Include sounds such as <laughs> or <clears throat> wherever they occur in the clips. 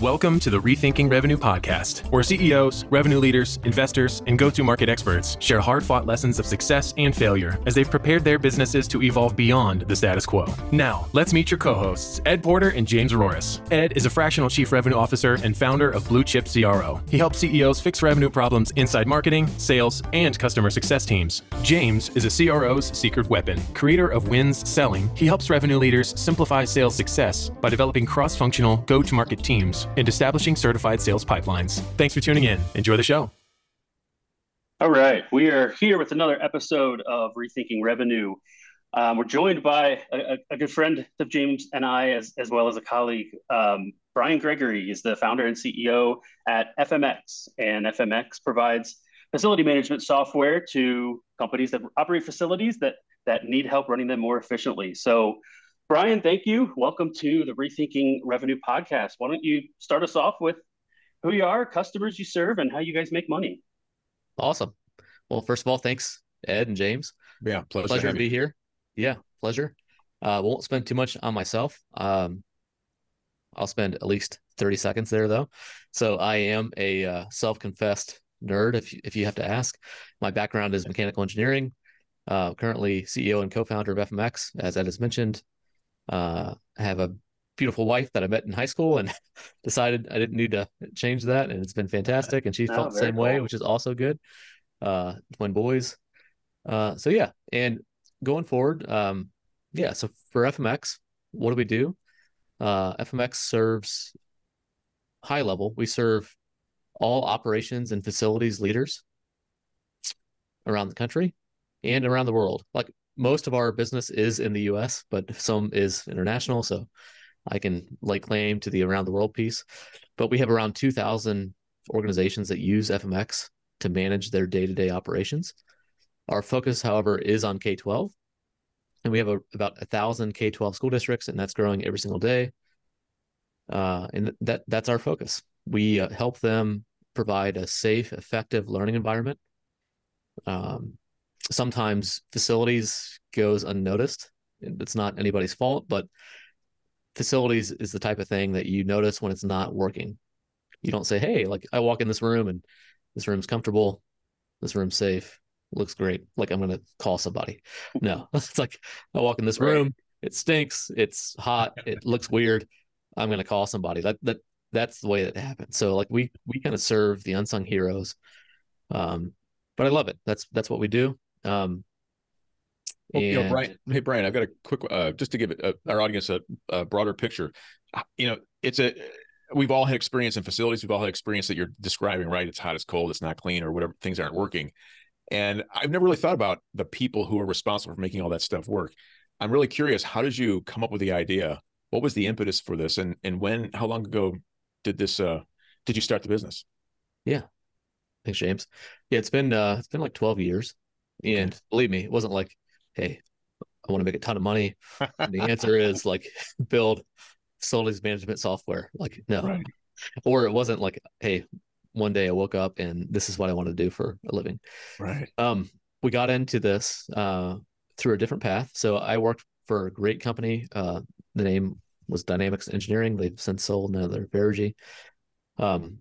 Welcome to the Rethinking Revenue podcast, where CEOs, revenue leaders, investors, and go to market experts share hard fought lessons of success and failure as they've prepared their businesses to evolve beyond the status quo. Now, let's meet your co hosts, Ed Porter and James Arroyas. Ed is a fractional chief revenue officer and founder of Blue Chip CRO. He helps CEOs fix revenue problems inside marketing, sales, and customer success teams. James is a CRO's secret weapon. Creator of Wins Selling, he helps revenue leaders simplify sales success by developing cross functional go to market teams and establishing certified sales pipelines. Thanks for tuning in. Enjoy the show. All right. We are here with another episode of Rethinking Revenue. Um, we're joined by a, a, good friend of James and I, as, as well as a colleague. Um, Brian Gregory is the founder and CEO at FMX, and FMX provides facility management software to companies that operate facilities that that need help running them more efficiently. So Brian, thank you. Welcome to the Rethinking Revenue podcast. Why don't you start us off with who you are, customers you serve, and how you guys make money? Awesome. Well, first of all, thanks, Ed and James. Yeah, pleasure, pleasure to be here. Yeah, pleasure. Uh, won't spend too much on myself. Um, I'll spend at least 30 seconds there, though. So I am a uh, self-confessed nerd, if you, if you have to ask. My background is mechanical engineering. Uh, currently CEO and co-founder of FMX, as Ed has mentioned. Uh, I have a beautiful wife that I met in high school and <laughs> decided I didn't need to change that. And it's been fantastic. And she oh, felt the same cool. way, which is also good. Uh, twin boys. Uh, so yeah. And going forward, um, yeah. So for FMX, what do we do? Uh, FMX serves high level. We serve all operations and facilities leaders around the country and around the world. Like most of our business is in the US, but some is international. So I can lay claim to the around the world piece. But we have around 2,000 organizations that use FMX to manage their day to day operations. Our focus, however, is on K 12. And we have a, about a thousand K 12 school districts, and that's growing every single day. Uh, and that that's our focus. We uh, help them provide a safe, effective learning environment um, sometimes facilities goes unnoticed. It's not anybody's fault, but facilities is the type of thing that you notice when it's not working. You don't say, "Hey, like I walk in this room and this room's comfortable, this room's safe, looks great. Like I'm gonna call somebody." No, <laughs> it's like I walk in this right. room, it stinks, it's hot, it looks weird. I'm gonna call somebody. That that that's the way that happens. So like we we kind of serve the unsung heroes, um, but I love it. That's that's what we do. Um, well, and... you know, Brian. Hey, Brian, I've got a quick uh, just to give it, uh, our audience a, a, broader picture. Uh, you know, it's a we've all had experience in facilities. We've all had experience that you're describing, right? It's hot, it's cold, it's not clean, or whatever. Things aren't working. And I've never really thought about the people who are responsible for making all that stuff work. I'm really curious. How did you come up with the idea? What was the impetus for this? And and when? How long ago did this? uh Did you start the business? Yeah, thanks, James. Yeah, it's been uh it's been like 12 years. And okay. believe me, it wasn't like, hey, I want to make a ton of money. And the answer <laughs> is like <laughs> build facilities management software. Like, no. Right. Or it wasn't like, hey, one day I woke up and this is what I want to do for a living. Right. Um, we got into this uh, through a different path. So I worked for a great company. Uh, the name was Dynamix Engineering. They've since sold now they're Veregy. Um,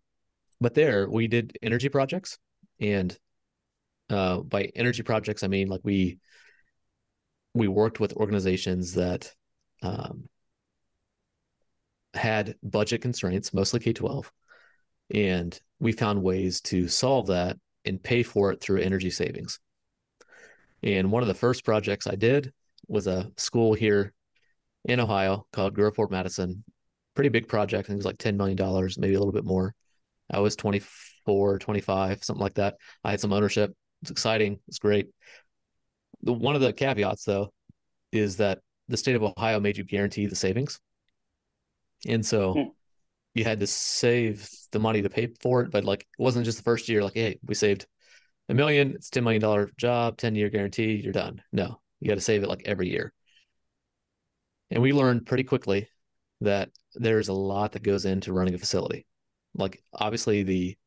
but there we did energy projects and uh, by energy projects, I mean like we we worked with organizations that um, had budget constraints, mostly K twelve, and we found ways to solve that and pay for it through energy savings. And one of the first projects I did was a school here in Ohio called Groveport Madison. Pretty big project. I think it was like $10 million, maybe a little bit more. I was 24, 25, something like that. I had some ownership. It's exciting. It's great. The one of the caveats though is that the state of Ohio made you guarantee the savings. And so hmm. you had to save the money to pay for it. But like it wasn't just the first year, like, hey, we saved a million, it's $10 million job, 10 year guarantee, you're done. No, you got to save it like every year. And we learned pretty quickly that there's a lot that goes into running a facility. Like obviously the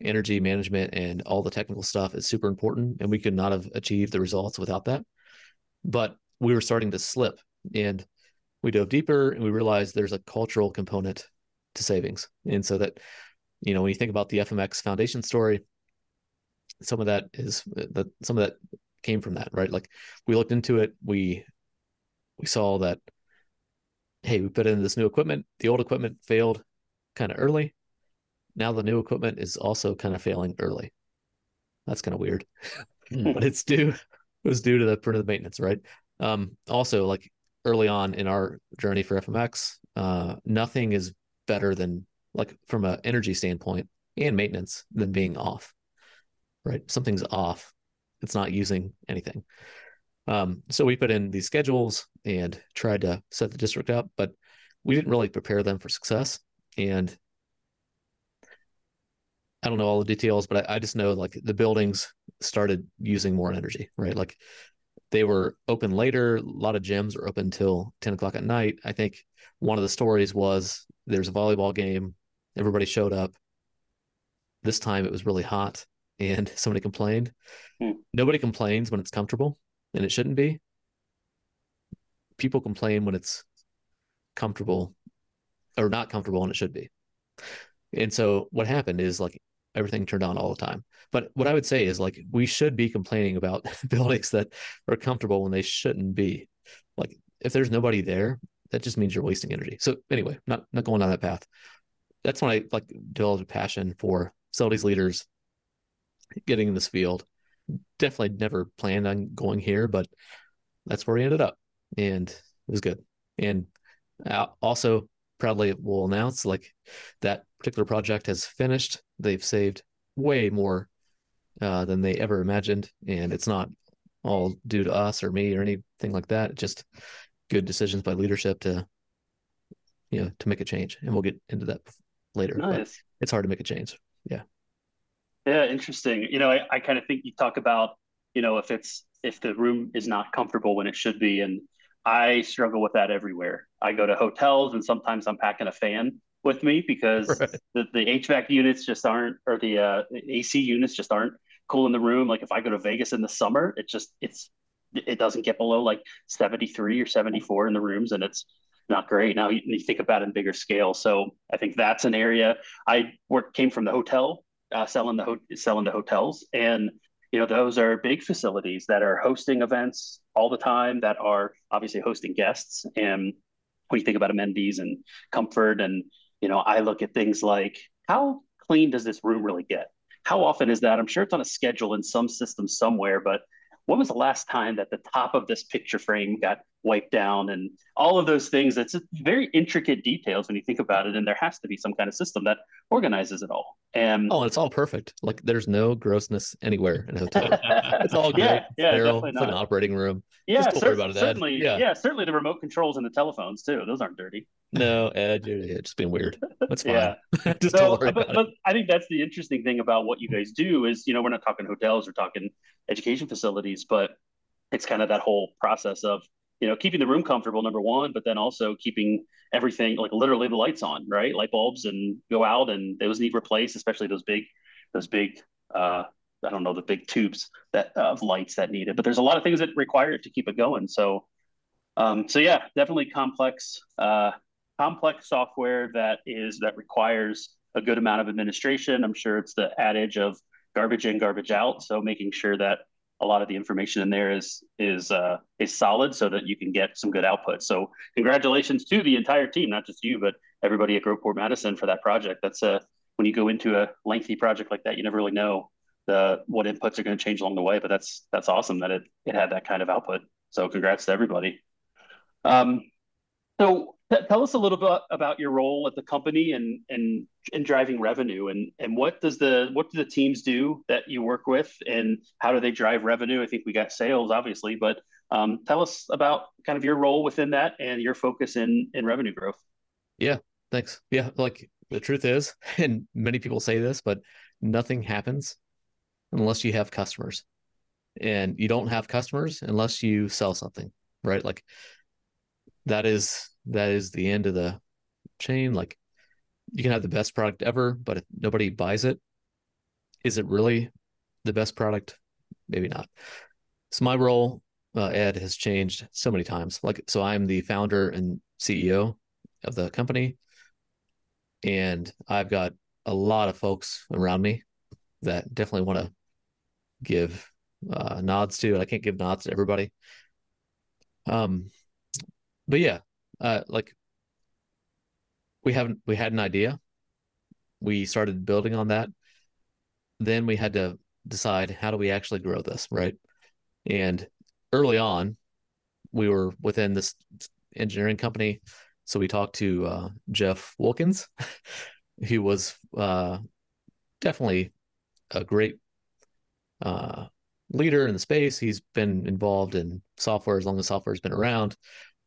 energy management and all the technical stuff is super important and we could not have achieved the results without that but we were starting to slip and we dove deeper and we realized there's a cultural component to savings. And so that, you know, when you think about the FMX Foundation story, some of that is that some of that came from that, right? Like we looked into it, we we saw that hey, we put in this new equipment, the old equipment failed kind of early. Now the new equipment is also kind of failing early. That's kind of weird. <laughs> but it's due it was due to the primitive maintenance, right? Um, also like early on in our journey for FMX, uh, nothing is better than like from an energy standpoint and maintenance than being off. Right? Something's off. It's not using anything. Um, so we put in these schedules and tried to set the district up, but we didn't really prepare them for success. And I don't know all the details, but I, I just know like the buildings started using more energy, right? Like they were open later. A lot of gyms are open until 10 o'clock at night. I think one of the stories was there's a volleyball game. Everybody showed up. This time it was really hot and <laughs> somebody complained. Hmm. Nobody complains when it's comfortable and it shouldn't be. People complain when it's comfortable or not comfortable and it should be. And so what happened is like everything turned on all the time. But what I would say is like we should be complaining about <laughs> buildings that are comfortable when they shouldn't be. Like if there's nobody there, that just means you're wasting energy. So anyway, not not going down that path. That's when I like developed a passion for facilities leaders getting in this field definitely never planned on going here, but that's where we ended up, and it was good. And uh, also proudly will announce like that particular project has finished. They've saved way more uh, than they ever imagined, and it's not all due to us or me or anything like that. just good decisions by leadership to you know to make a change, and we'll get into that later. Nice. But it's hard to make a change. Yeah. Yeah, interesting. You know, I, I kind of think you talk about, you know, if it's if the room is not comfortable when it should be, and I struggle with that everywhere. I go to hotels, and sometimes I'm packing a fan with me because <laughs> right. the, the HVAC units just aren't, or the, uh, AC units just aren't cool in the room. Like if I go to Vegas in the summer, it just it's it doesn't get below like 73 or 74 in the rooms, and it's not great. Now you, you think about it in bigger scale. So I think that's an area I work came from the hotel uh, selling the ho- selling the hotels, and you know those are big facilities that are hosting events all the time, that are obviously hosting guests. And when you think about amenities and comfort, and you know, I look at things like how clean does this room really get? How often is that? I'm sure it's on a schedule in some system somewhere, but when was the last time that the top of this picture frame got wiped down and all of those things. It's very intricate details when you think about it and there has to be some kind of system that organizes it all. And oh it's all perfect. Like there's no grossness anywhere in a hotel. <laughs> It's all <laughs> great yeah, yeah sterile. it's like an operating room. Yeah cer- it, certainly yeah. yeah certainly the remote controls and the telephones too. Those aren't dirty. No Ed, you're just being weird. That's <laughs> fine. Yeah just so, but, but i think that's the interesting thing about what you guys do is you know we're not talking hotels we're talking education facilities but it's kind of that whole process of you know keeping the room comfortable number one but then also keeping everything like literally the lights on right? Light bulbs and go out and those need replaced especially those big those big uh i don't know the big tubes that of lights that need it. But there's a lot of things that require it to keep it going. So um so yeah definitely complex uh complex software that is that requires a good amount of administration. I'm sure it's the adage of garbage in garbage out. So making sure that a lot of the information in there is is uh, is solid so that you can get some good output. So congratulations to the entire team, not just you, but everybody at Groveport Madison for that project. That's a when you go into a lengthy project like that, you never really know the what inputs are going to change along the way. But that's that's awesome that it it had that kind of output. So congrats to everybody. Um, so tell us a little bit about your role at the company and and and driving revenue and and what does the what do the teams do that you work with and how do they drive revenue? I think we got sales obviously, but um, tell us about kind of your role within that and your focus in in revenue growth. Yeah, thanks. Yeah, like the truth is, <laughs> and many people say this, but nothing happens unless you have customers. And you don't have customers unless you sell something, right? Like that is that is the end of the chain. Like you can have the best product ever, but if nobody buys it, is it really the best product? Maybe not. So my role, uh, Ed, has changed so many times. Like so, I'm the founder and CEO of the company. and I've got a lot of folks around me that definitely want to give uh, nods to, and I can't give nods to everybody. Um, but yeah, uh, like we haven't we had an idea, we started building on that. Then we had to decide how do we actually grow this, right? And early on, we were within this engineering company, so we talked to uh, Jeff Wilkins. <laughs> he was uh, definitely a great uh, leader in the space. He's been involved in software as long as software's been around.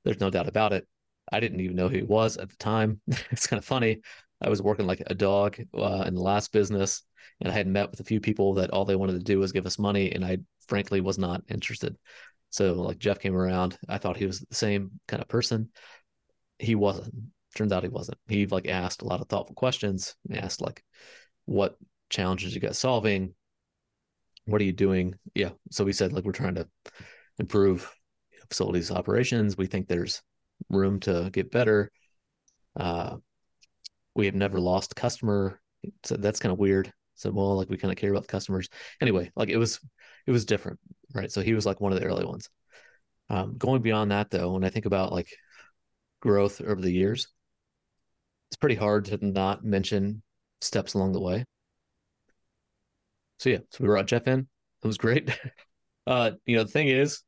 There's no doubt about it. I didn't even know who he was at the time. <laughs> it's kind of funny. I was working like a dog uh, in the last business, and I had met with a few people that all they wanted to do was give us money, and I frankly was not interested. So like Jeff came around, I thought he was the same kind of person. He wasn't. Turns out he wasn't. He like asked a lot of thoughtful questions. Asked like, "What challenges you guys solving? What are you doing?" Yeah. So we said like we're trying to improve facilities operations. We think there's room to get better. Uh, we have never lost customer. So that's kind of weird. So well, like we kind of care about the customers. Anyway, like it was it was different, right? So he was like one of the early ones. Um, going beyond that though, when I think about like growth over the years, it's pretty hard to not mention steps along the way. So yeah, so we brought Jeff in. It was great. <laughs> Uh, you know, the thing is,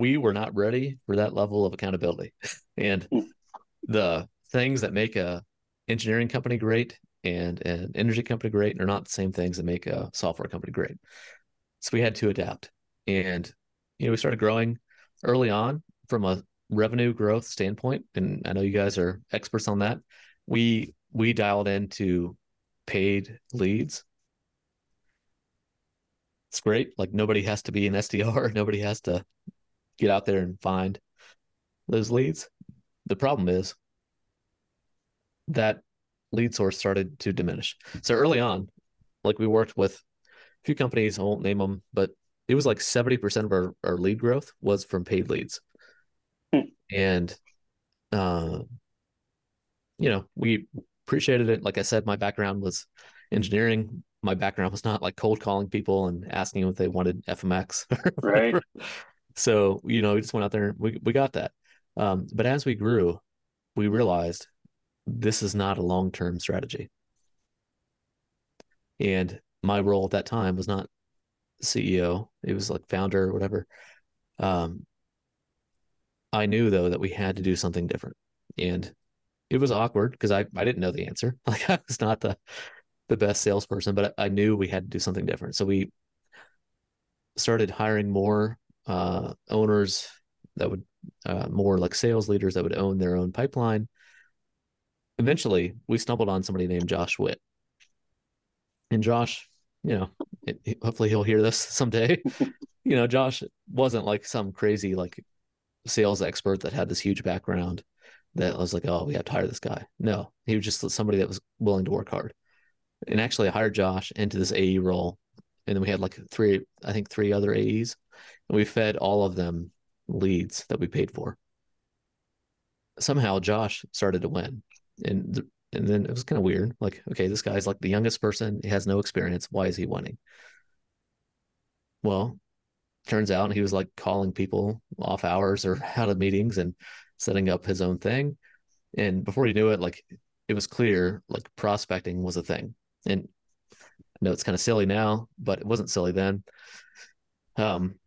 we were not ready for that level of accountability. <laughs> and hmm. the things that make a engineering company great and an energy company great are not the same things that make a software company great. So we had to adapt. And you know, we started growing early on from a revenue growth standpoint. And I know you guys are experts on that. We we dialed into paid leads. It's great. Like nobody has to be an SDR. <laughs> Nobody has to get out there and find those leads. The problem is that lead source started to diminish. So early on, like we worked with a few companies, I won't name them, but it was like 70% of our, our lead growth was from paid leads. Hmm. And, uh, you know, we appreciated it. Like I said, my background was engineering. My background was not like cold calling people and asking them if they wanted FMX. right. So, you know, we just went out there and we, we got that. Um, but as we grew, we realized this is not a long term strategy. And my role at that time was not CEO, it was like founder or whatever. Um, I knew though that we had to do something different. And it was awkward because I, I didn't know the answer. <laughs> Like I was not the the best salesperson, but I, I knew we had to do something different. So we started hiring more uh, owners that would uh, more like sales leaders that would own their own pipeline. Eventually, we stumbled on somebody named Josh Witt, and Josh, you know, it, it, hopefully he'll hear this <laughs> someday. <laughs> you know, Josh wasn't like some crazy like sales expert that had this huge background that was like, oh, we have to hire this guy. No, he was just somebody that was willing to work hard. And actually, I hired Josh into this AE role, and then we had like three, I think, three other AEs and we fed all of them leads that we paid for. Somehow Josh started to win, and th- and then it was kind of weird. Like, okay, this guy's like the youngest person; he has no experience. Why is he winning? Well, turns out he was like calling people off hours or <laughs> out of meetings and setting up his own thing. And before you knew it, like it was clear, like prospecting was a thing. And I know it's kind of silly now, but it wasn't silly then. Um,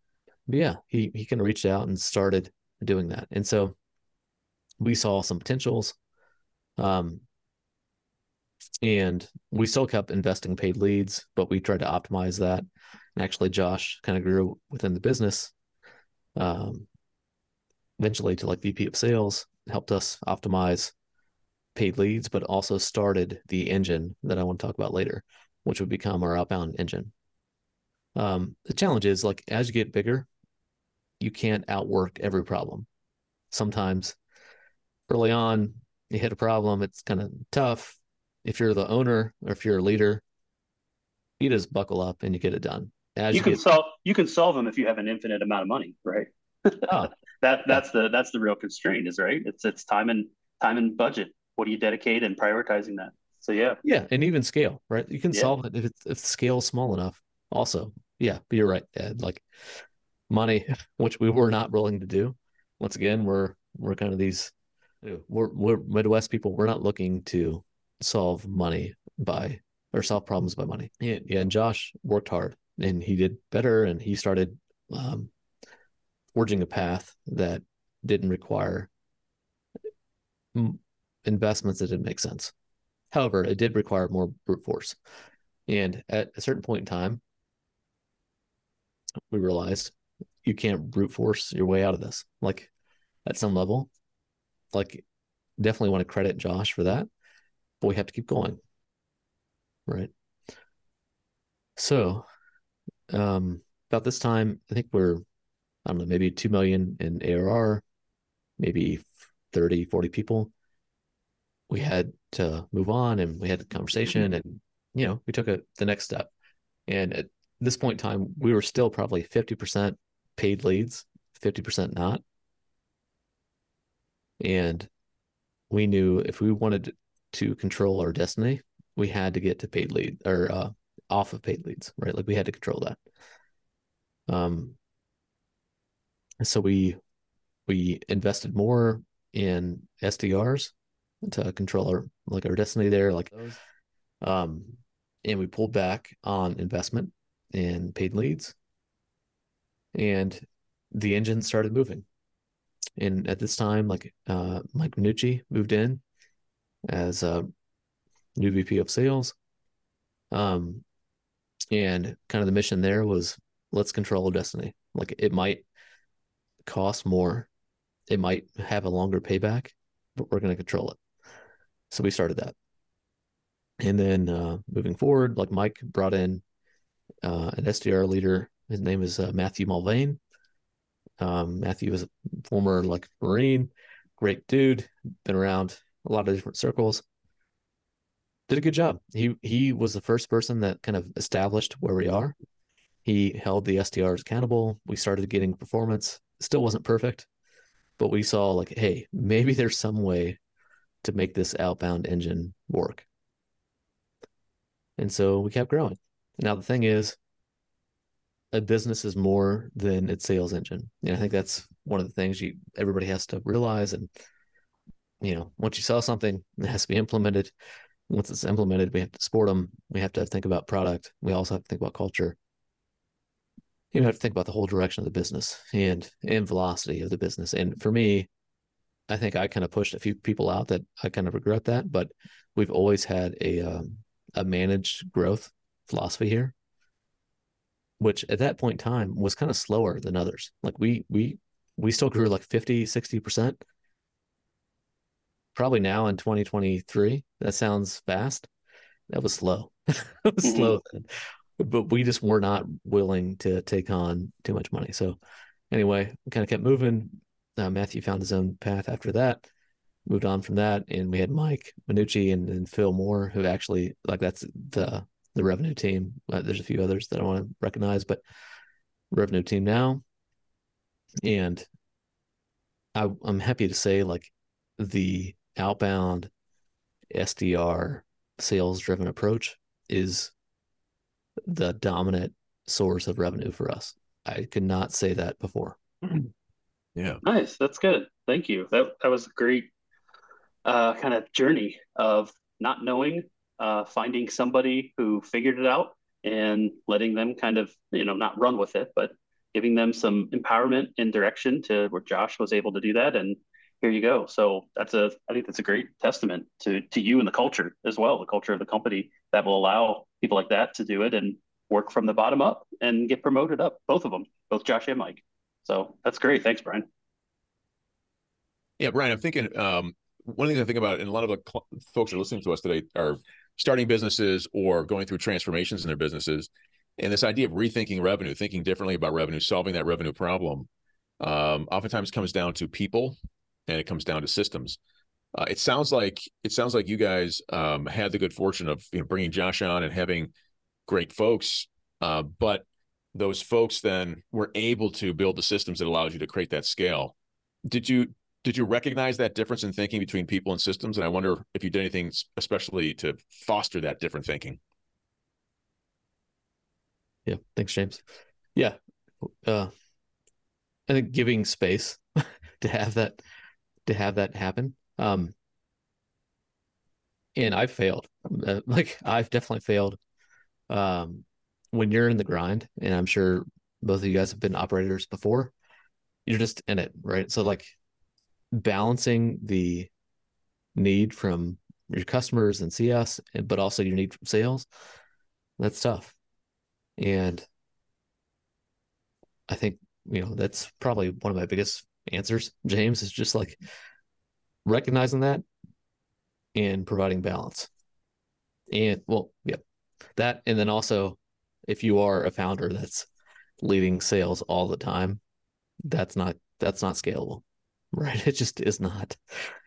yeah, he he kind of reached out and started doing that. And so we saw some potentials. Um, and we still kept investing paid leads, but we tried to optimize that. And actually, Josh kind of grew within the business. Um, eventually to like VP of sales, helped us optimize paid leads, but also started the engine that I want to talk about later, which would become our outbound engine. Um, the challenge is like as you get bigger, you can't outwork every problem. Sometimes early on, you hit a problem, it's kind of tough. If you're the owner or if you're a leader, you just buckle up and you get it done. As you, you can get... solve you can solve them if you have an infinite amount of money, right? Oh, <laughs> that that's the that's the real constraint is right. It's it's time and time and budget. What do you dedicate and prioritizing that? So yeah, yeah, and even scale, right? You can yeah. solve it if it's if scale is small enough. Also, yeah, but you're right, Ed. Like money, <laughs> which we were not willing to do. Once again, we're we're kind of these we're we're Midwest people. We're not looking to solve money by or solve problems by money. Yeah, yeah. And Josh worked hard, and he did better, and he started um, forging a path that didn't require investments that didn't make sense. However, it did require more brute force. And at a certain point in time, we realized you can't brute force your way out of this. Like at some level, like definitely want to credit Josh for that, but we have to keep going. Right. So, um, about this time, I think we're, I don't know, maybe 2 million in ARR, maybe 30, 40 people. We had to move on and we had the conversation and, you know, we took a, the next step. And at this point in time, we were still probably 50% paid leads, 50% not. And we knew if we wanted to control our destiny, we had to get to paid lead or uh, off of paid leads, right? Like we had to control that. Um, so we we invested more in SDRs to control our like our destiny there, like. Um, and we pulled back on investment in paid leads, and the engine started moving. And at this time, like uh, Mike Minucci moved in as a new VP of sales. Um, and kind of the mission there was let's control destiny. Like it might cost more, it might have a longer payback, but we're going to control it. So we started that. And then uh, moving forward, like Mike brought in uh, an SDR leader. His name is uh, Matthew Mulvane. Um, Matthew is a former like Marine, great dude, been around a lot of different circles. Did a good job. He he was the first person that kind of established where we are. He held the SDRs accountable. We started getting performance. Still wasn't perfect, but we saw like, hey, maybe there's some way to make this outbound engine work. And so we kept growing. Now the thing is, a business is more than its sales engine. And I think that's one of the things you everybody has to realize. And you know, once you sell something, <laughs> it has to be implemented. Once it's implemented, we have to support them. We have to think about product. We also have to think about culture. You have to think about the whole direction of the business and and velocity of the business. And for me, I think I kind of pushed a few people out that I kind of regret that, but we've always had a um, a managed growth philosophy here which at that point in time was kind of slower than others. Like we we we still grew like 50, 60%. Probably now in 2023. That sounds fast. That was slow. <laughs> it was mm-hmm. slow then. But we just were not willing to take on too much money. So anyway, kind of kept moving. Uh, Matthew found his own path after that. Moved on from that, and we had Mike Minucci and, and Phil Moore, who actually like that's the the revenue team. Uh, there's a few others that I want to recognize, but revenue team now. And I, I'm happy to say, like, the outbound SDR sales driven approach is the dominant source of revenue for us. I could not say that before. <clears throat> Yeah. Nice. That's good. Thank you. That that was a great uh, kind of journey of not knowing uh, finding somebody who figured it out and letting them kind of, you know, not run with it, but giving them some empowerment and direction to where Josh was able to do that. And here you go. So that's a, I think that's a great testament to, to you and the culture as well, the culture of the company that will allow people like that to do it and work from the bottom up and get promoted up, both of them, both Josh and Mike. So that's great. Thanks, Brian. Yeah, Brian, I'm thinking um, one thing I think about, and a lot of the folks are listening to us today are starting businesses or going through transformations in their businesses. And this idea of rethinking revenue, thinking differently about revenue, solving that revenue problem, um, oftentimes comes down to people, and it comes down to systems. Uh, it sounds like it sounds like you guys um, had the good fortune of you know, bringing Josh on and having great folks, uh, but those folks then were able to build the systems that allowed you to create that scale. Did you did you recognize that difference in thinking between people and systems? And I wonder if you did anything especially to foster that different thinking. Yeah, thanks, James. Yeah, uh, I think giving space <laughs> to have that to have that happen. Um, and I've failed. Uh, like I've definitely failed. Um, when you're in the grind, and I'm sure both of you guys have been operators before, you're just in it, right? So like balancing the need from your customers and CS, but also your need from sales, that's tough. And I think, you know, that's probably one of my biggest answers, James, is just like recognizing that and providing balance. And well, yeah, that. And then also, if you are a founder that's leading sales all the time, that's not, that's not scalable, right? It just is not.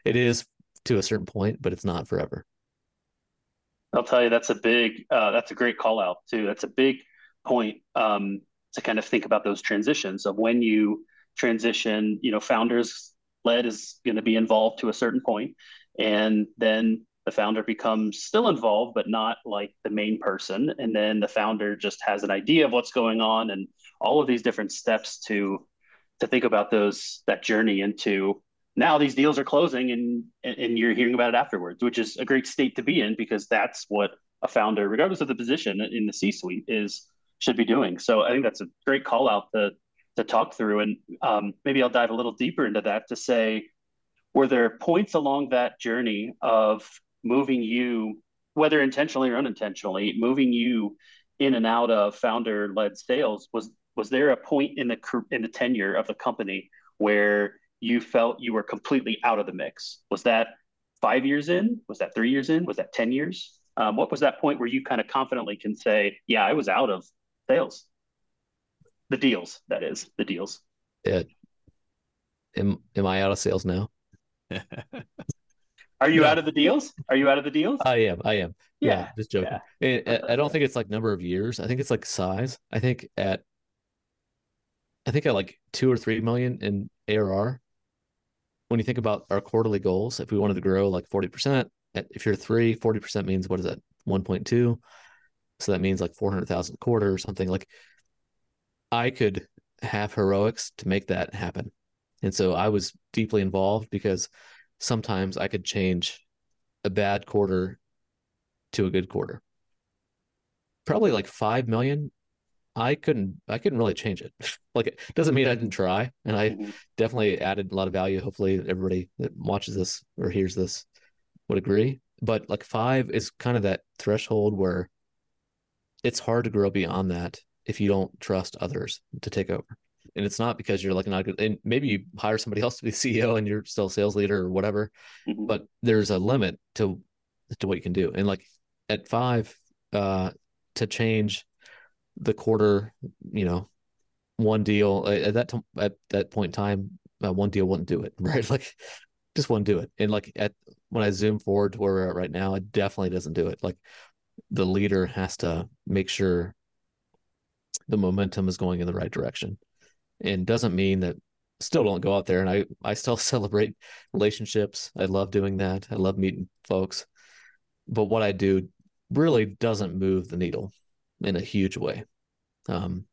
It is to a certain point, but it's not forever. I'll tell you, that's a big, uh, that's a great call out too. That's a big point um, to kind of think about those transitions of when you transition, you know, founders led is going to be involved to a certain point, and then the founder becomes still involved, but not like the main person. And then the founder just has an idea of what's going on and all of these different steps to to think about those that journey into now these deals are closing and and you're hearing about it afterwards, which is a great state to be in because that's what a founder, regardless of the position in the C-suite, is should be doing. So I think that's a great call out to to talk through, and um, maybe I'll dive a little deeper into that to say, were there points along that journey of moving you, whether intentionally or unintentionally, moving you in and out of founder led sales? Was was there a point in the in the tenure of the company where you felt you were completely out of the mix? Was that five years in? Was that three years in? Was that ten years? Um, what was that point where you kind of confidently can say, "Yeah, I was out of sales. The deals, that is, the deals. Yeah. Am am I out of sales now? <laughs> Are you no. out of the deals? Are you out of the deals? I am. I am. Yeah, yeah just joking. Yeah. I don't think it's like number of years. I think it's like size. I think at I think at like two or three million in ARR. When you think about our quarterly goals, if we wanted to grow like 40%, eh, if you're three, 40% means what is that? 1.2. So that means like 400,000 a quarter or something. Like I could have heroics to make that happen. And so I was deeply involved because sometimes I could change a bad quarter to a good quarter. Probably like 5 million. I couldn't I couldn't really change it. <laughs> like it doesn't mean I didn't try and I mm-hmm. definitely added a lot of value. Hopefully everybody that watches this or hears this would agree. But like 5 is kind of that threshold where it's hard to grow beyond that if you don't trust others to take over. And it's not because you're like not good. And maybe you hire somebody <laughs> else to be CEO and you're still a sales leader or whatever. Mm-hmm. But there's a limit to to what you can do. And like at five, uh, to change the quarter, you know, one deal at that t- at that point in time, uh, one deal wouldn't do it, <laughs> right? Like just wouldn't do it. And like at when I zoom forward to where we're at right now, it definitely doesn't do it. Like the leader has to make sure the momentum is going in the right direction and doesn't mean that still don't go out there and I I still <laughs> celebrate relationships. I love doing that. I love meeting folks. But what I do really doesn't move the needle in a huge way. Um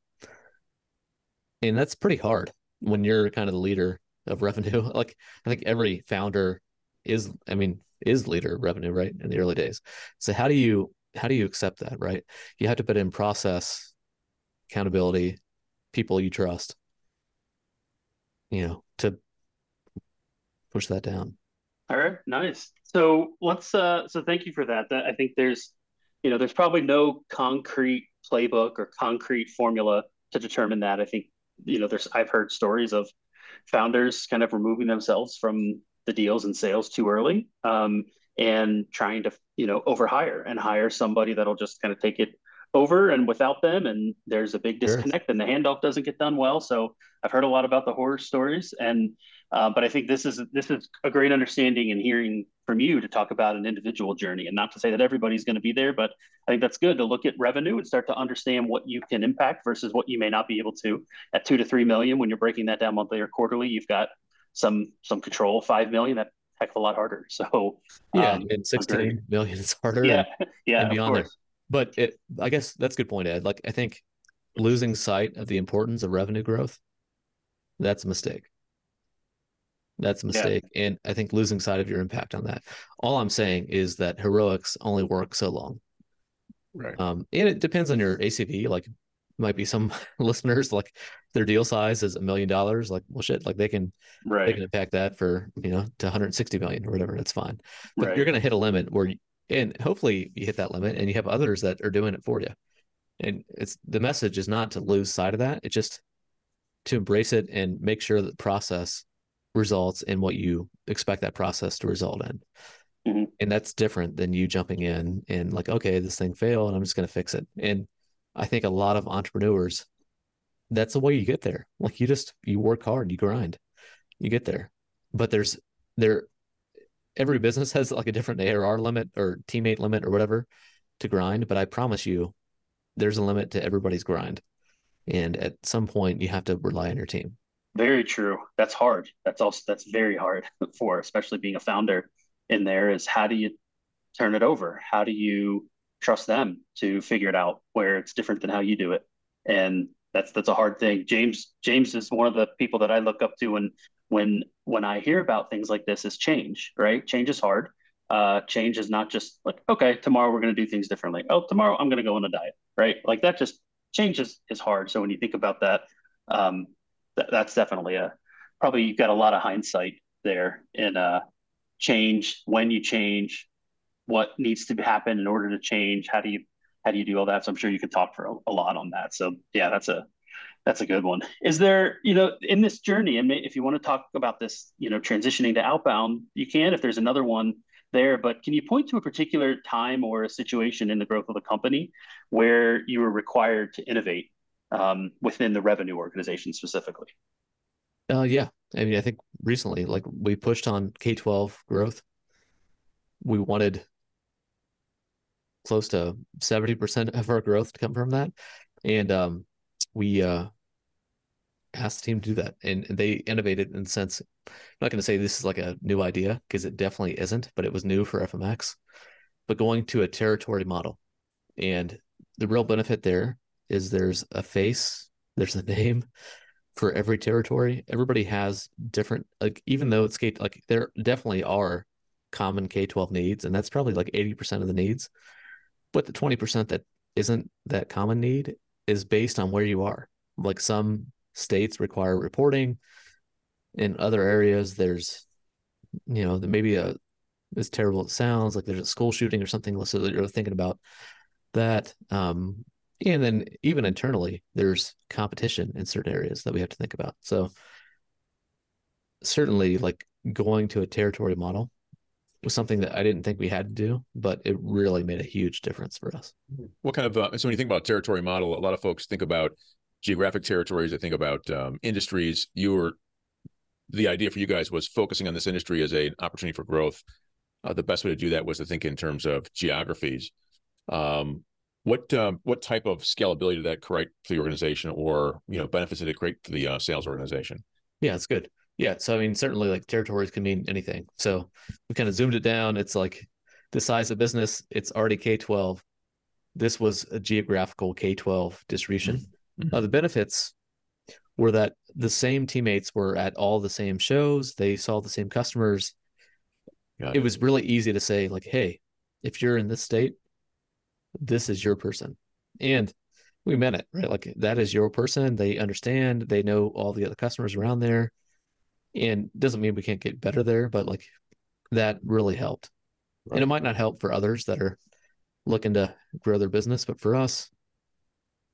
and that's pretty hard when you're kind of the leader of revenue. <laughs> Like I think every founder is I mean is leader of revenue, right? In the early days. So how do you how do you accept that, right? You have to put in process, accountability, people you trust, you know, to push that down. All right, nice. So let's uh so thank you for that. That I think there's you know, there's probably no concrete playbook or concrete formula to determine that. I think, you know, there's I've heard stories of founders kind of removing themselves from the deals and sales too early. Um, and trying to you know overhire and hire somebody that'll just kind of take it over and without them and there's a big disconnect sure. and the handoff doesn't get done well so i've heard a lot about the horror stories and uh, but i think this is this is a great understanding and hearing from you to talk about an individual journey and not to say that everybody's going to be there but i think that's good to look at revenue and start to understand what you can impact versus what you may not be able to at two to three million when you're breaking that down monthly or quarterly you've got some some control. Five million, that heck of a lot harder. <laughs> So yeah, um, and sixteen million is harder. Yeah, yeah, and beyond there. But it, I guess that's a good point, Ed. Like I think losing sight of the importance of revenue growth, that's a mistake. That's a mistake. Yeah. And I think losing sight of your impact on that. All I'm saying is that heroics only work so long. Right. Um, and it depends on your ACV. Like might be some <laughs> listeners like their deal size is a million dollars. Like, well shit, like they can right. they can impact that for, you know, to 160 million or whatever. That's fine. But right. you're gonna hit a limit where and hopefully you hit that limit and you have others that are doing it for you. And it's the message is not to lose sight of that. It's just to embrace it and make sure that the process results in what you expect that process to result in. Mm-hmm. And that's different than you jumping in and like, okay, this thing failed and I'm just going to fix it. And I think a lot of entrepreneurs, that's the way you get there. Like you just, you work hard, you grind, you get there. But there's, there, every business has like a different ARR limit or teammate limit or whatever to grind. But I promise you, there's a limit to everybody's grind. And at some point, you have to rely on your team. Very true. That's hard. That's also that's very hard <laughs> for, especially being a founder. In there is how do you turn it over? How do you trust them to figure it out where it's different than how you do it? And that's that's a hard thing. James James is one of the people that I look up to when when when I hear about things like this is change. Right? Change is hard. Uh, change is not just like okay, tomorrow we're going to do things differently. Oh, tomorrow I'm going to go on a diet. Right? Like that just change is, is hard. So when you think about that, um, th- that's definitely a probably you've got a lot of hindsight there in uh, change when you change, what needs to happen in order to change. How do you how do you do all that? So I'm sure you could talk for a, a lot on that. So yeah, that's a that's a good one. Is there, you know, in this journey, and if you want to talk about this, you know, transitioning to outbound, you can. If there's another one there, but can you point to a particular time or a situation in the growth of the company where you were required to innovate um, within the revenue organization specifically? Uh, yeah, I mean, I think recently, like we pushed on K twelve growth. We wanted close to seventy percent of our growth to come from that, and um, we uh, asked the team to do that, and they innovated in sense. I'm not going to say this is like a new idea because it definitely isn't, but it was new for FMX. But going to a territory model, and the real benefit there is there's a face, there's a name for every territory. Everybody has different like even though it's K like there definitely are common K-12 needs, and that's probably like 80% of the needs. But the 20% that isn't that common need is based on where you are. Like some states require reporting. In other areas, there's you know, maybe a as terrible it sounds, like there's a school shooting or something. So you're thinking about that. Um, and then even internally, there's competition in certain areas that we have to think about. So certainly like going to a territory model was something that I didn't think we had to do, but it really made a huge difference for us. What kind of uh, so when you think about territory model, a lot of folks think about geographic territories. They think about um, industries. You were the idea for you guys was focusing on this industry as a opportunity for growth. Uh, the best way to do that was to think in terms of geographies. Um, what um, what type of scalability did that create for the organization, or you know benefits did it create for the uh, sales organization? Yeah, it's good. Yeah, so I mean, certainly like territories can mean anything. So we kind of zoomed it down. It's like the size of business. It's already K twelve. This was a geographical K twelve distribution. Mm-hmm. Uh, the benefits were that the same teammates were at all the same shows. They saw the same customers. It, it was really easy to say like, hey, if you're in this state, this is your person. And we meant it, right? Like that is your person. They understand, they know all the other customers around there. And doesn't mean we can't get better there, but like that really helped. Right. And it might not help for others that are looking to grow their business, but for us,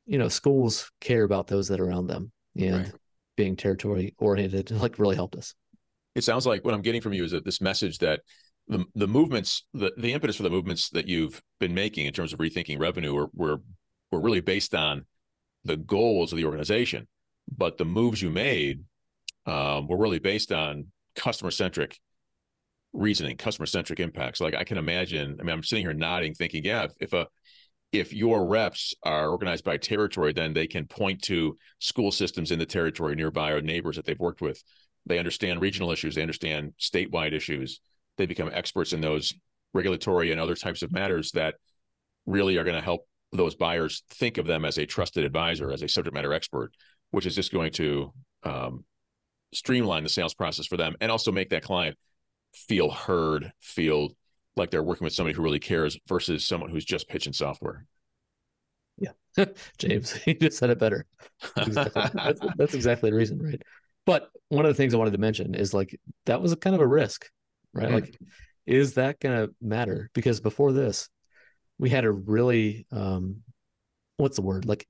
you know, schools care about those that are around them and right. being territory oriented like really helped us. It sounds like what I'm getting from you is that this message that the the movements the the impetus for the movements that you've been making in terms of rethinking revenue were were, were really based on the goals of the organization, but the moves you made um, were really based on customer centric reasoning, customer centric impacts. Like I can imagine. I mean, I'm sitting here nodding, thinking, yeah, if, if a if your reps are organized by territory, then they can point to school systems in the territory nearby or neighbors that they've worked with they understand regional issues, they understand statewide issues, they become experts in those regulatory and other types of matters that really are going to help those buyers think of them as a trusted advisor, as a subject matter expert, which is just going to um, streamline the sales process for them and also make that client feel heard, feel like they're working with somebody who really cares versus someone who's just pitching software. Yeah, <laughs> James, <laughs> you just said it better. That's exactly, <laughs> that's, that's exactly the reason, right? But one of the things I wanted to mention is like that was a kind of a risk, right? Mm-hmm. Like, is that going to matter? Because before this, we had a really, um, what's the word? Like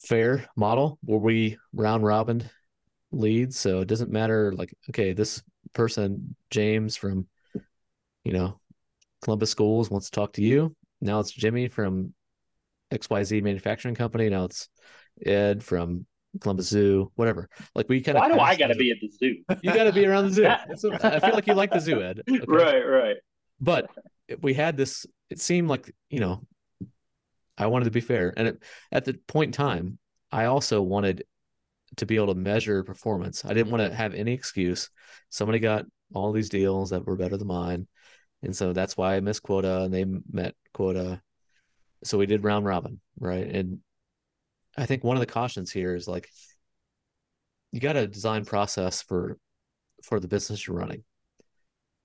fair model where we round robin leads. So it doesn't matter. Like, okay, this person, James from, you know, Columbus Schools wants to talk to you. Now it's Jimmy from XYZ manufacturing company. Now it's Ed from Columbus Zoo, whatever. Like we kind of. Why do I got to be at the zoo? You got to be around the zoo. <laughs> I feel like you like the zoo, Ed. <laughs> Okay. Right, right. But we had this. It seemed like you know, I wanted to be fair, and it, at the point in time, I also wanted to be able to measure performance. I didn't want to have any excuse. Somebody got all these deals that were better than mine, and so that's why I missed quota, and they met quota. So we did round robin, right? And I think one of the cautions here is like you got a design process for for the business you're running.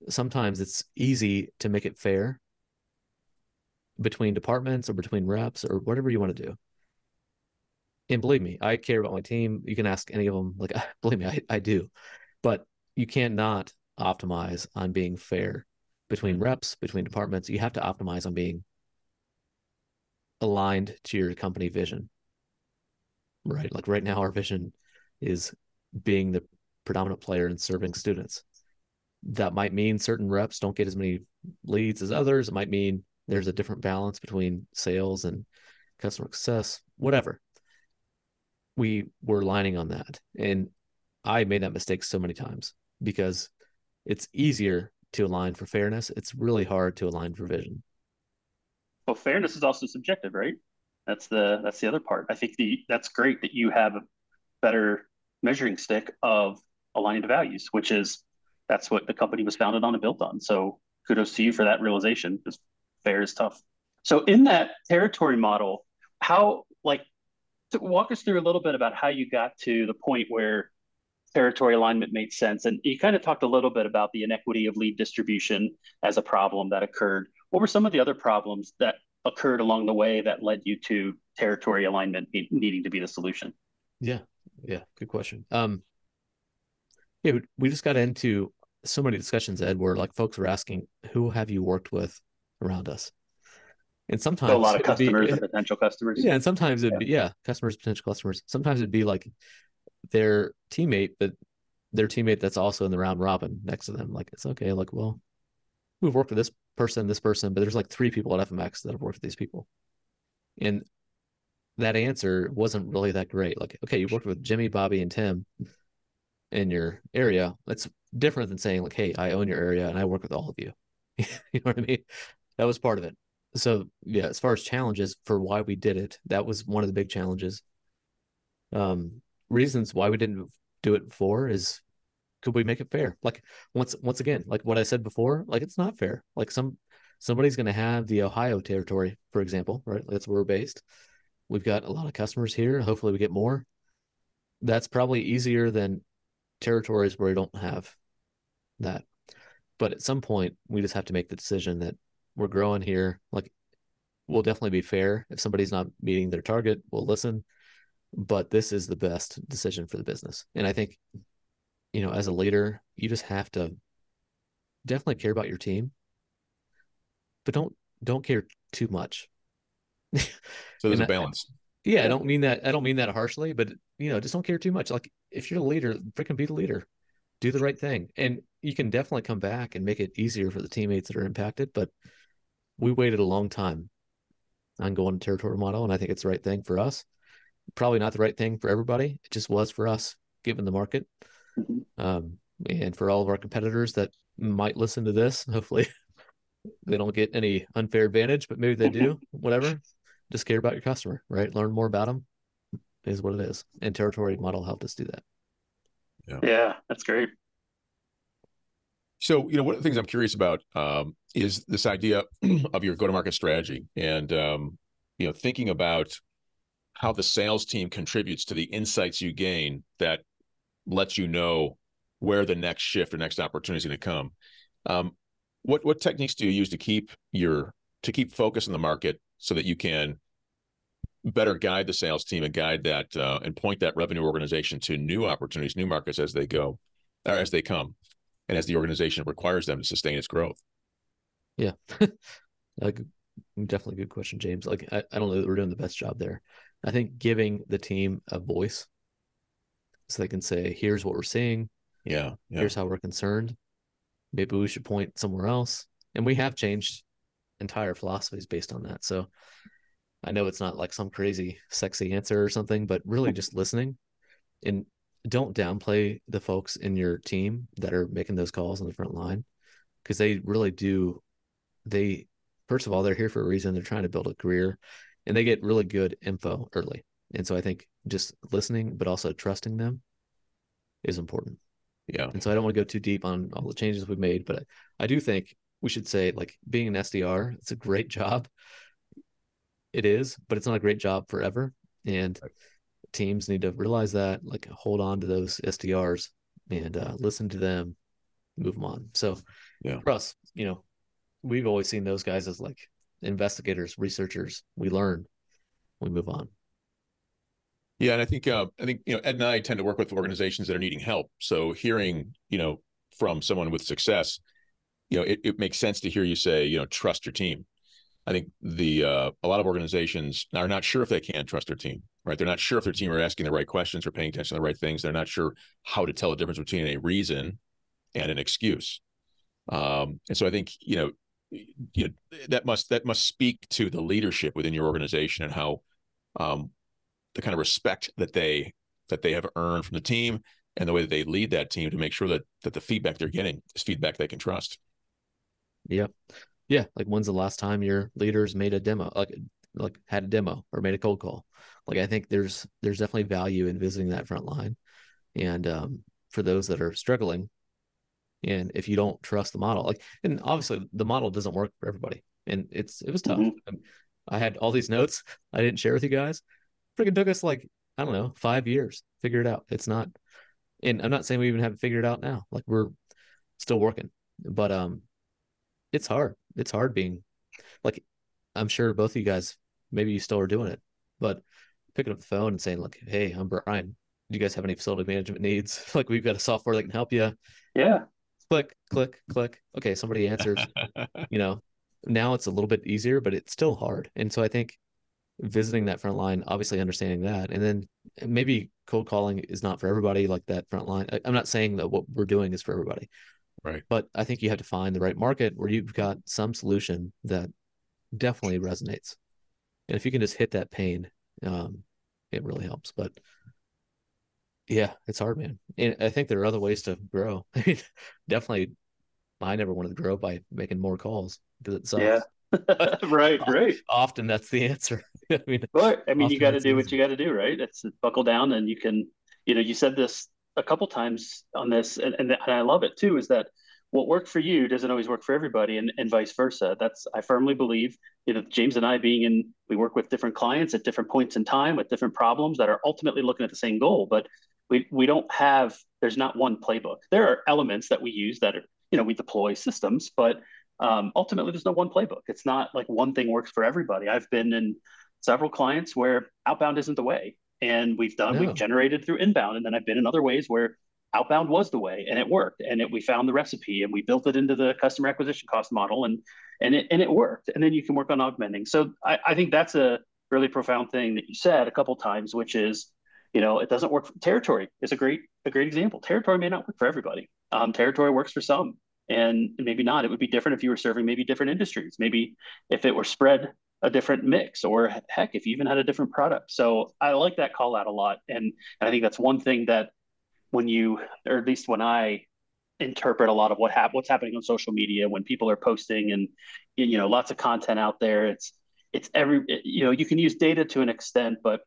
Sometimes it's easy to make it fair between departments or between reps or whatever you want to do. And believe me, I care about my team. You can ask any of them. Like, <laughs> believe me, I, I do. But you cannot optimize on being fair between mm-hmm. reps, between departments. You have to optimize on being aligned to your company vision right? Like right now, our vision is being the predominant player in serving students. That might mean certain reps don't get as many leads as others. It might mean there's a different balance between sales and customer success, whatever. We were lining on that. And I made that mistake so many times because it's easier to align for fairness. It's really hard to align for vision. Well, fairness is also subjective, right? That's the that's the other part. I think the that's great that you have a better measuring stick of aligning to values, which is that's what the company was founded on and built on. So kudos to you for that realization. Because fair is tough. So in that territory model, how like to walk us through a little bit about how you got to the point where territory alignment made sense. And you kind of talked a little bit about the inequity of lead distribution as a problem that occurred. What were some of the other problems that occurred along the way that led you to territory alignment needing to be the solution? Yeah, yeah, good question. Um, yeah, we just got into so many discussions, Ed, where like folks were asking, "Who have you worked with around us?" And sometimes so a lot of customers be, and potential customers. Yeah, and sometimes it'd yeah. be yeah, customers, potential customers. Sometimes it'd be like their teammate, but their teammate that's also in the round robin next to them. Like it's okay. Like, well, we've worked with this person, this person, but there's like three people at FMX that have worked with these people. And that answer wasn't really that great. Like, okay, you worked with Jimmy, Bobby, and Tim in your area. That's different than saying, like, hey, I own your area and I work with all of you. <laughs> you know what I mean? That was part of it. So yeah, as far as challenges for why we did it, that was one of the big challenges. Um, reasons why we didn't do it before is could we make it fair? Like once once again, like what I said before, like it's not fair. Like some somebody's going to have the Ohio territory, for example, right? That's where we're based. We've got a lot of customers here. Hopefully, we get more. That's probably easier than territories where we don't have that. But at some point, we just have to make the decision that we're growing here. Like, we'll definitely be fair. If somebody's not meeting their target, we'll listen. But this is the best decision for the business. And I think you know, as a leader, you just have to definitely care about your team, but don't don't care too much. <laughs> so there's a balance. I, yeah, I don't mean that. I don't mean that harshly, but you know, just don't care too much. Like if you're a leader, freaking be the leader, do the right thing, and you can definitely come back and make it easier for the teammates that are impacted. But we waited a long time on going to territory model, and I think it's the right thing for us. Probably not the right thing for everybody. It just was for us, given the market. Um, and for all of our competitors that might listen to this, <laughs> hopefully they don't get any unfair advantage, but maybe they do. <laughs> Whatever, just care about your customer, right? Learn more about them is what it is. And territory model helped us do that. Yeah, yeah that's great. So, you know, one of the things I'm curious about um, is this idea <clears throat> of your go-to-market strategy, and um, you know, thinking about how the sales team contributes to the insights you gain that lets you know where the next shift or next opportunity is going to come. Um, what what techniques do you use to keep your to keep focus in the market so that you can better guide the sales team and guide that uh, and point that revenue organization to new opportunities, new markets as they go or as they come? And as the organization requires them to sustain its growth? Yeah, <laughs> like definitely good question, James. Like I, I don't know that we're doing the best job there. I think giving the team a voice so they can say, here's what we're seeing. Yeah, yeah. Here's how we're concerned. Maybe we should point somewhere else. And we have changed entire philosophies based on that. So I know it's not like some crazy sexy answer or something, but really just listening and don't downplay the folks in your team that are making those calls on the front line because they really do they first of all they're here for a reason they're trying to build a career and they get really good info early and so i think just listening but also trusting them is important. Yeah. And so i don't want to go too deep on all the changes we've made but i, I do think we should say like being an sdr it's a great <laughs> job. It is but it's not a great job forever and right teams need to realize that, like hold on to those SDRs and uh, listen to them, move them on. So yeah. for us, you know, we've always seen those guys as like investigators, researchers. We learn, we move on. Yeah, and I think uh, I think you know Ed and I tend to work with organizations that are needing help. So hearing you know from someone with success, you know, it, it makes sense to hear you say you know trust your team. I think the uh, a lot of organizations are not sure if they can trust their team right? They're not sure if their team are asking the right questions or paying attention to the right things. They're not sure how to tell the difference between a reason and an excuse. Um, and so I think you know, you know that must that must speak to the leadership within your organization and how um, the kind of respect that they that they have earned from the team and the way that they lead that team to make sure that that the feedback they're getting is feedback they can trust. Yeah. Yeah. Like when's the last time your leaders made a demo, like like had a demo or made a cold call? like I think there's there's definitely value in visiting that front line, and um, for those that are struggling, and if you don't trust the model, like and obviously the model doesn't work for everybody, and it's it was tough. Mm-hmm. I had all these notes I didn't share with you guys. Freaking took us like I don't know five years figure it out. It's not, and I'm not saying we even have it figured it out now. Like we're still working, but um, it's hard. It's hard being like I'm sure both of you guys maybe you still are doing it, but picking up the phone and saying like, "Hey, I'm Brian. Do you guys have any facility management needs? <laughs> like, we've got a software that can help you." Yeah. Click, click, click. Okay, somebody answers. <laughs> you know, now it's a little bit easier, but it's still hard. And so I think visiting that front line, obviously understanding that, and then maybe cold calling is not for everybody. Like that front line. I'm not saying that what we're doing is for everybody. Right. But I think you have to find the right market where you've got some solution that definitely resonates. And if you can just hit that pain um, it really helps. But yeah, it's hard, man. And I think there are other ways to grow. <laughs> I mean, definitely, I never wanted to grow by making more calls because it sucks. Yeah. <laughs> <laughs> right, right. Often that's the answer. I mean, but I mean, you got to do what you got to do, right? It's buckle down, and you can, you know, you said this a couple times on this, and, and, I love it too. Is that what worked for you doesn't always work for everybody and, and vice versa. That's i firmly believe you know james and i being in we work with different clients at different points in time with different problems that are ultimately looking at the same goal but we we don't have there's not one playbook. There are elements that we use that are you know we deploy systems but um, ultimately there's no one playbook. It's not like one thing works for everybody. I've been in several clients where outbound isn't the way and we've done no. we've generated through inbound and then i've been in other ways where outbound was the way and it worked and it, we found the recipe and we built it into the customer acquisition cost model and and it, and it worked and then you can work on augmenting. So I, I think that's a really profound thing that you said a couple times which is you know it doesn't work for, territory is a great a great example. Territory may not work for everybody. Um, territory works for some and maybe not. It would be different if you were serving maybe different industries. Maybe if it were spread a different mix or heck if you even had a different product so i like that call out a lot and, and i think that's one thing that when you, or at least when I interpret a lot of what hap- what's happening on social media when people are posting and you know lots of content out there. It's it's every you know you can use data to an extent, but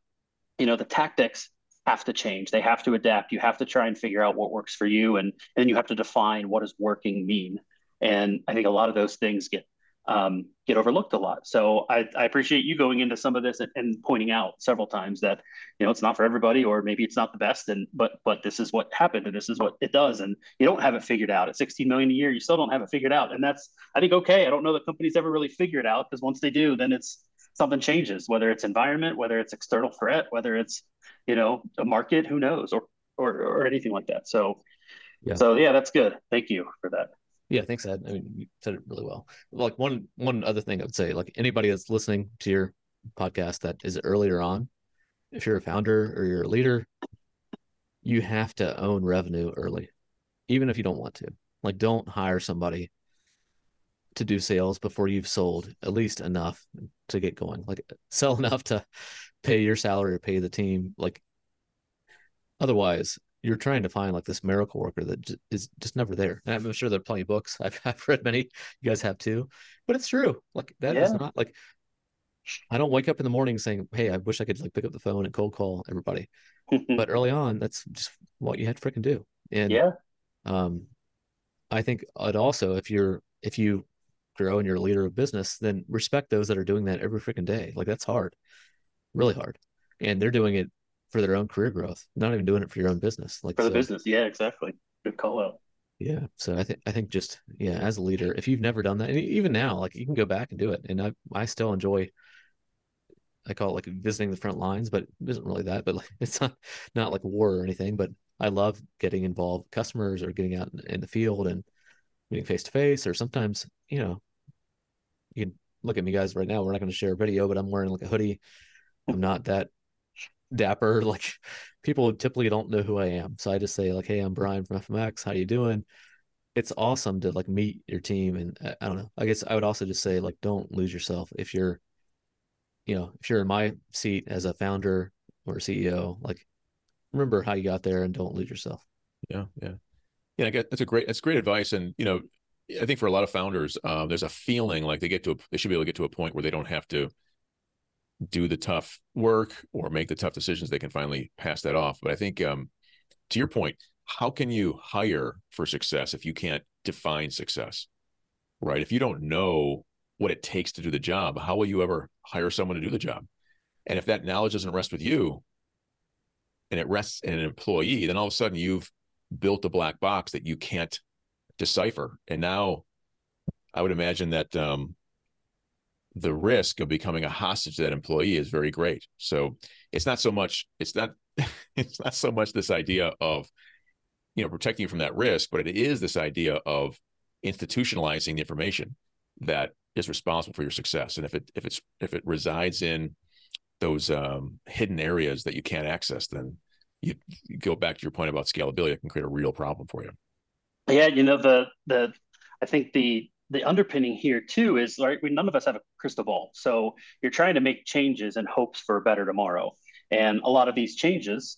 you know the tactics have to change. They have to adapt. You have to try and figure out what works for you, and, and then you have to define what does working mean. And I think a lot of those things get um, get overlooked a lot. So I, I, appreciate you going into some of this and, and, pointing out several times that you know it's not for everybody, or maybe it's not the best, and but but this is what happened, and this is what it does, and you don't have it figured out at 16 million a year. You still don't have it figured out, and that's I think okay. I don't know that companies ever really figure it out because once they do, then it's something changes, whether it's environment, whether it's external threat, whether it's you know a market, who knows, or or or anything like that. So yeah. so yeah, that's good. Thank you for that. Yeah, thanks, Ed. I mean, you said it really well. Like one one other thing I would say, like anybody that's listening to your podcast that is earlier on, if you're a founder or you're a leader, you have to own revenue early, even if you don't want to. Like, don't hire somebody to do sales before you've sold at least enough to get going. Like, sell <laughs> enough to pay your salary or pay the team. Like, otherwise, you're trying to find like this miracle worker that is just never there. And I'm sure there are plenty of books. <laughs> I've, I've read many. You guys have too, but it's true. Like that yeah. is not like I don't wake up in the morning saying, "Hey, I wish I could like pick up the phone and cold call everybody." <laughs> but early on, that's just what you had to freaking do. And yeah, um, I think it also if you're if you grow and you're a leader of business, then respect those that are doing that every freaking day. Like that's hard, really hard, and they're doing it for their own career growth, not even doing it for your own business. Like for the so, business, yeah, exactly. Good call out. Yeah, so I think I think just yeah, as a leader, if you've never done that, even now, like you can go back and do it, and I I still enjoy. I call it like visiting the front lines, but it isn't really that. But like, <laughs> it's not not like war or anything. But I love getting involved with customers or getting out in, in the field and meeting face to face. Or sometimes you know, you can look at me guys right now. We're not going to share a video, but I'm wearing like a hoodie. I'm not that dapper. <laughs> Like people typically don't know who I am. So I just say like, Hey, I'm Brian from FMX. How you doing? It's awesome to like meet your team. And uh, I don't know, I guess I would also just say like, don't lose yourself. If you're, you know, if you're in my seat as a founder or CEO, like remember how you got there and don't lose yourself. Yeah. Yeah. Yeah. I get that's a great, that's great advice. And, you know, I think for a lot of founders, um, there's a feeling like they get to, a, they should be able to get to a point where they don't have to, do the tough work or make the tough decisions, they can finally pass that off. But I think, um, to your point, how can you hire for success if you can't define success? Right. If you don't know what it takes to do the job, how will you ever hire someone to do the job? And if that knowledge doesn't rest with you and it rests in an employee, then all of a sudden you've built a black box that you can't decipher. And now I would imagine that um, the risk of becoming a hostage to that employee is very great. So it's not so much it's not <laughs> it's not so much this idea of you know protecting you from that risk, but it is this idea of institutionalizing the information that is responsible for your success. And if it if it's if it resides in those um, hidden areas that you can't access, then you, you go back to your point about scalability. It can create a real problem for you. Yeah, you know the the I think the the underpinning here too is right we, none of us have a crystal ball. So you're trying to make changes in hopes for a better tomorrow. And a lot of these changes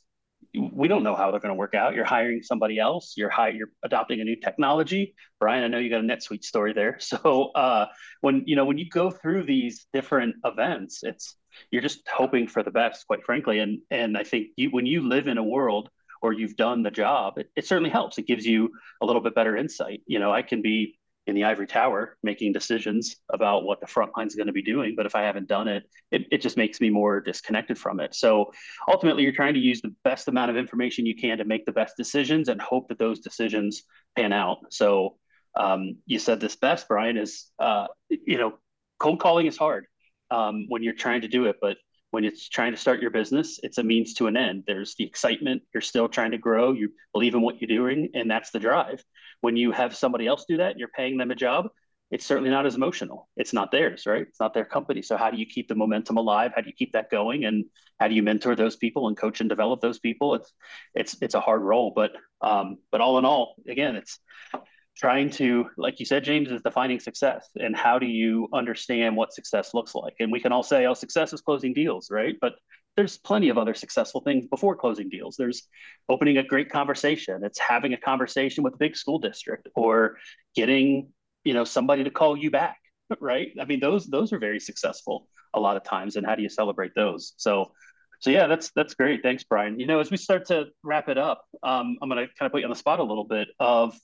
we don't know how they're going to work out. You're hiring somebody else. You're hi- you're adopting a new technology. Brian i know you got a netsuite story there. <laughs> So uh, when you know when you go through these different events it's you're just hoping for the best quite frankly. And and i think you when you live in a world or you've done the job it, it certainly helps. It gives you a little bit better insight. You know i can be in the ivory tower making decisions about what the front line is going to be doing. But if I haven't done it, it, it just makes me more disconnected from it. So ultimately, you're trying to use the best amount of information you can to make the best decisions and hope that those decisions pan out. So um, you said this best, Brian, is, uh, you know, cold calling is hard um, when you're trying to do it, but when it's trying to start your business, it's a means to an end. There's the excitement. You're still trying to grow. You believe in what you're doing, and that's the drive. When you have somebody else do that, you're paying them a job. It's certainly not as emotional. It's not theirs, right? It's not their company. So how do you keep the momentum alive? How do you keep that going? And how do you mentor those people and coach and develop those people? It's it's it's a hard role, but um, but all in all, again, it's trying to, like you said, James, is defining success and how do you understand what success looks like? And we can all say, oh, success is closing deals, right? But there's plenty of other successful things before closing deals. There's opening a great conversation. It's having a conversation with a big school district or getting, you know, somebody to call you back, <laughs> right? I mean, those those are very successful a lot of times. And how do you celebrate those? So So yeah, that's that's great. Thanks, Brian. You know, as we start to wrap it up, um, I'm going to kind of put you on the spot a little bit of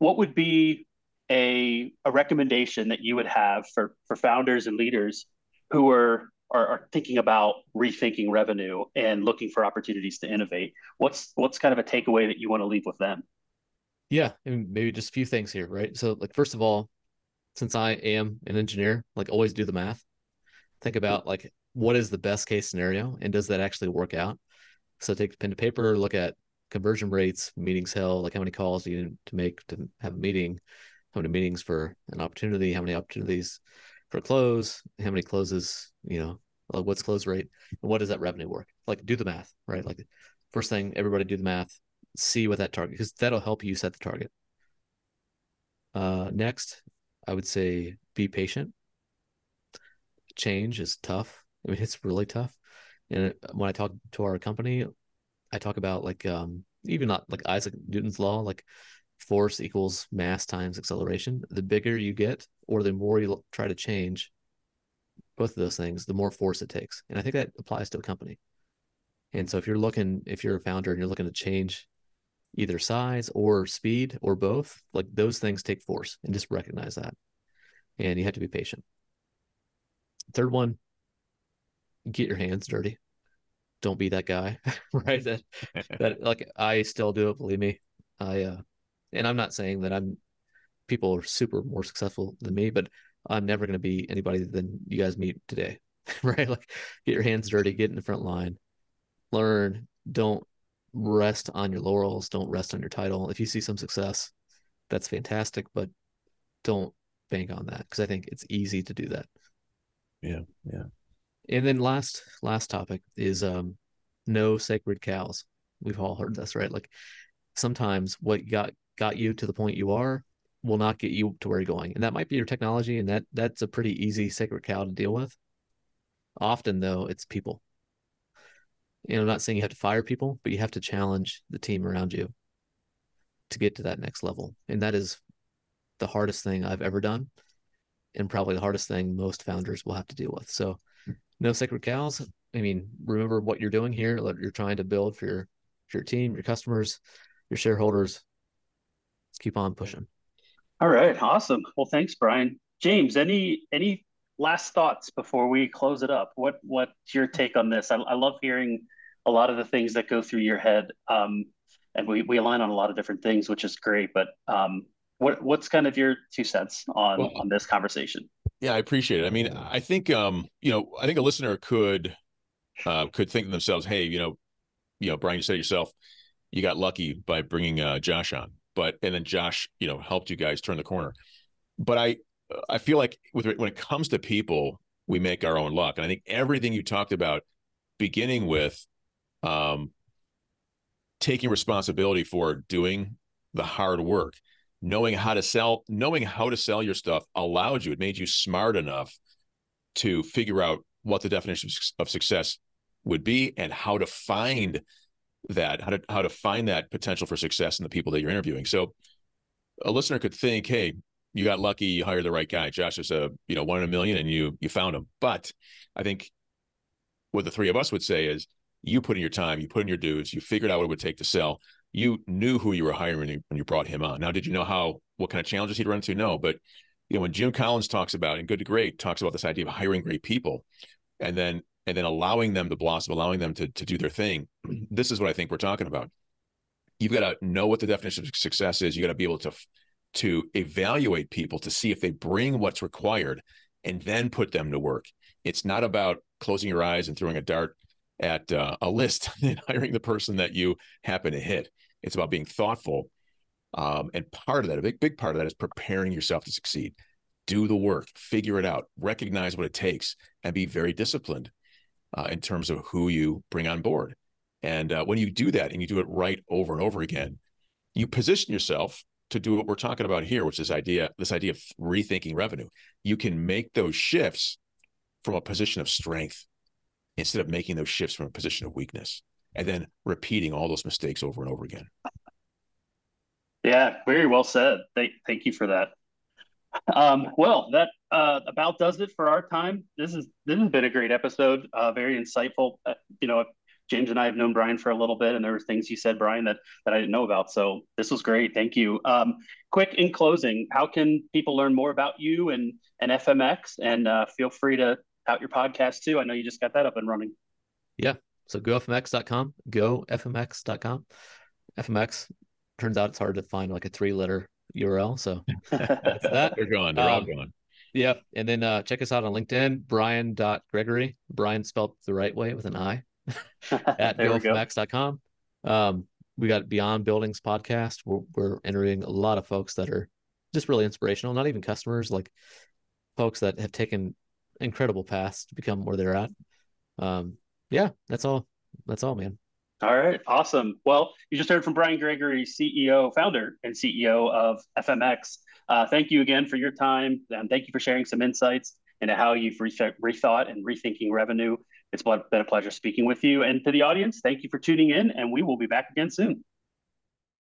what would be a a recommendation that you would have for for founders and leaders who are are, are thinking about rethinking revenue and looking for opportunities to innovate. What's what's kind of a takeaway that you want to leave with them? Yeah, and maybe just a few things here, right? So, like first of all, since I am an engineer, like always do the math. Think hmm. about like what is the best case scenario and does that actually work out? So take pen to paper, look at conversion rates, meetings held, like how many calls do you need to make to have a meeting, how many meetings for an opportunity, how many opportunities for close, how many closes, you know, like what's close rate, and what does that revenue work? Like do the math, right? Like first thing, everybody do the math, see what that target because that'll help you set the target. Uh, next, I would say be patient. Change is tough. I mean, it's really tough. And when I talk to our company, I talk about like um, even not like Isaac Newton's law, like force equals mass times acceleration. The bigger you get, or the more you try to change both of those things, the more force it takes. And I think that applies to a company. And so if you're looking, if you're a founder and you're looking to change either size or speed or both, like those things take force and just recognize that. And you have to be patient. Third one, get your hands dirty. Don't be that guy, <laughs> right? That <laughs> that like I still do it, believe me. I uh and I'm not saying that I'm people are super more successful than me, but I'm never going to be anybody than you guys meet today, <laughs> right? Like get your hands dirty, get in the front line, learn, don't rest on your laurels, don't rest on your title. If you see some success, that's fantastic, but don't bank on that because I think it's easy to do that. Yeah, yeah. And then last last topic is um no sacred cows. We've all heard this, right? Like sometimes what got got you to the point you are will not get you to where you're going. And that might be your technology and that that's a pretty easy sacred cow to deal with. Often though, it's people. Know, I'm not saying you have to fire people, but you have to challenge the team around you to get to that next level. And that is the hardest thing I've ever done and probably the hardest thing most founders will have to deal with. So no sacred cows. I mean, remember what you're doing here, what you're trying to build for your for your team, your customers, your shareholders. Let's keep on pushing. All right, awesome. Well, thanks, Brian. James, any any last thoughts before we close it up? What what's your take on this? I, I love hearing a lot of the things that go through your head, um, and we we align on a lot of different things, which is great. But um, what what's kind of your two cents on well, on this conversation? Yeah, I appreciate it. I mean, I think um, you know, I think a listener could uh, could think to themselves, hey, you know, you know, Brian, you said yourself, you got lucky by bringing uh, Josh on, but and then Josh, you know, helped you guys turn the corner. But I I feel like with when it comes to people, we make our own luck, and I think everything you talked about, beginning with, um, taking responsibility for doing the hard work knowing how to sell knowing how to sell your stuff allowed you. It made you smart enough to figure out what the definition of success would be and how to find that how to how to find that potential for success in the people that you're interviewing. So a listener could think hey you got lucky you hired the right guy. Josh is a you know one in a million and you you found him. But i think what the three of us would say is you put in your time you put in your dues you figured out what it would take to sell you knew who you were hiring when you brought him on. Now, did you know how what kind of challenges he'd run into? No, but you know when Jim Collins talks about and Good to Great talks about this idea of hiring great people, and then and then allowing them to blossom, allowing them to to do their thing. <clears throat> This is what I think we're talking about. You've got to know what the definition of success is. You got to be able to to evaluate people to see if they bring what's required, and then put them to work. It's not about closing your eyes and throwing a dart at uh, a list <laughs> and hiring the person that you happen to hit. It's about being thoughtful. Um, and part of that, a big, big part of that is preparing yourself to succeed. Do the work, figure it out, recognize what it takes, and be very disciplined uh, in terms of who you bring on board. And uh, when you do that and you do it right over and over again, you position yourself to do what we're talking about here, which is idea, this idea of rethinking revenue. You can make those shifts from a position of strength instead of making those shifts from a position of weakness and then repeating all those mistakes over and over again. Yeah, very well said. Thank, thank you for that. Um, well, that uh, about does it for our time. This is this has been a great episode. Uh, very insightful. Uh, you know, James and I have known Brian for a little bit, and there were things you said, Brian, that that I didn't know about. So this was great. Thank you. Um, quick in closing, how can people learn more about you and and FMX? And uh, feel free to out your podcast too. I know you just got that up and running. Yeah. So gofmx.com, gofmx.com. FMX turns out it's hard to find like a three letter URL. So <laughs> that's that. They're going. They're um, all going. Yeah. And then uh, check us out on LinkedIn, Brian.Gregory. Brian spelled the right way with an I <laughs> at gofmx.com. Um, we got Beyond Buildings podcast. We're, we're interviewing a lot of folks that are just really inspirational, not even customers, like folks that have taken incredible paths to become where they're at. Um, yeah, that's all. That's all, man. All right, awesome. Well, you just heard from Brian Gregory, CEO, founder, and CEO of FMX. Uh, thank you again for your time, and thank you for sharing some insights into how you've rethought and rethinking revenue. It's been a pleasure speaking with you. And to the audience, thank you for tuning in, and we will be back again soon.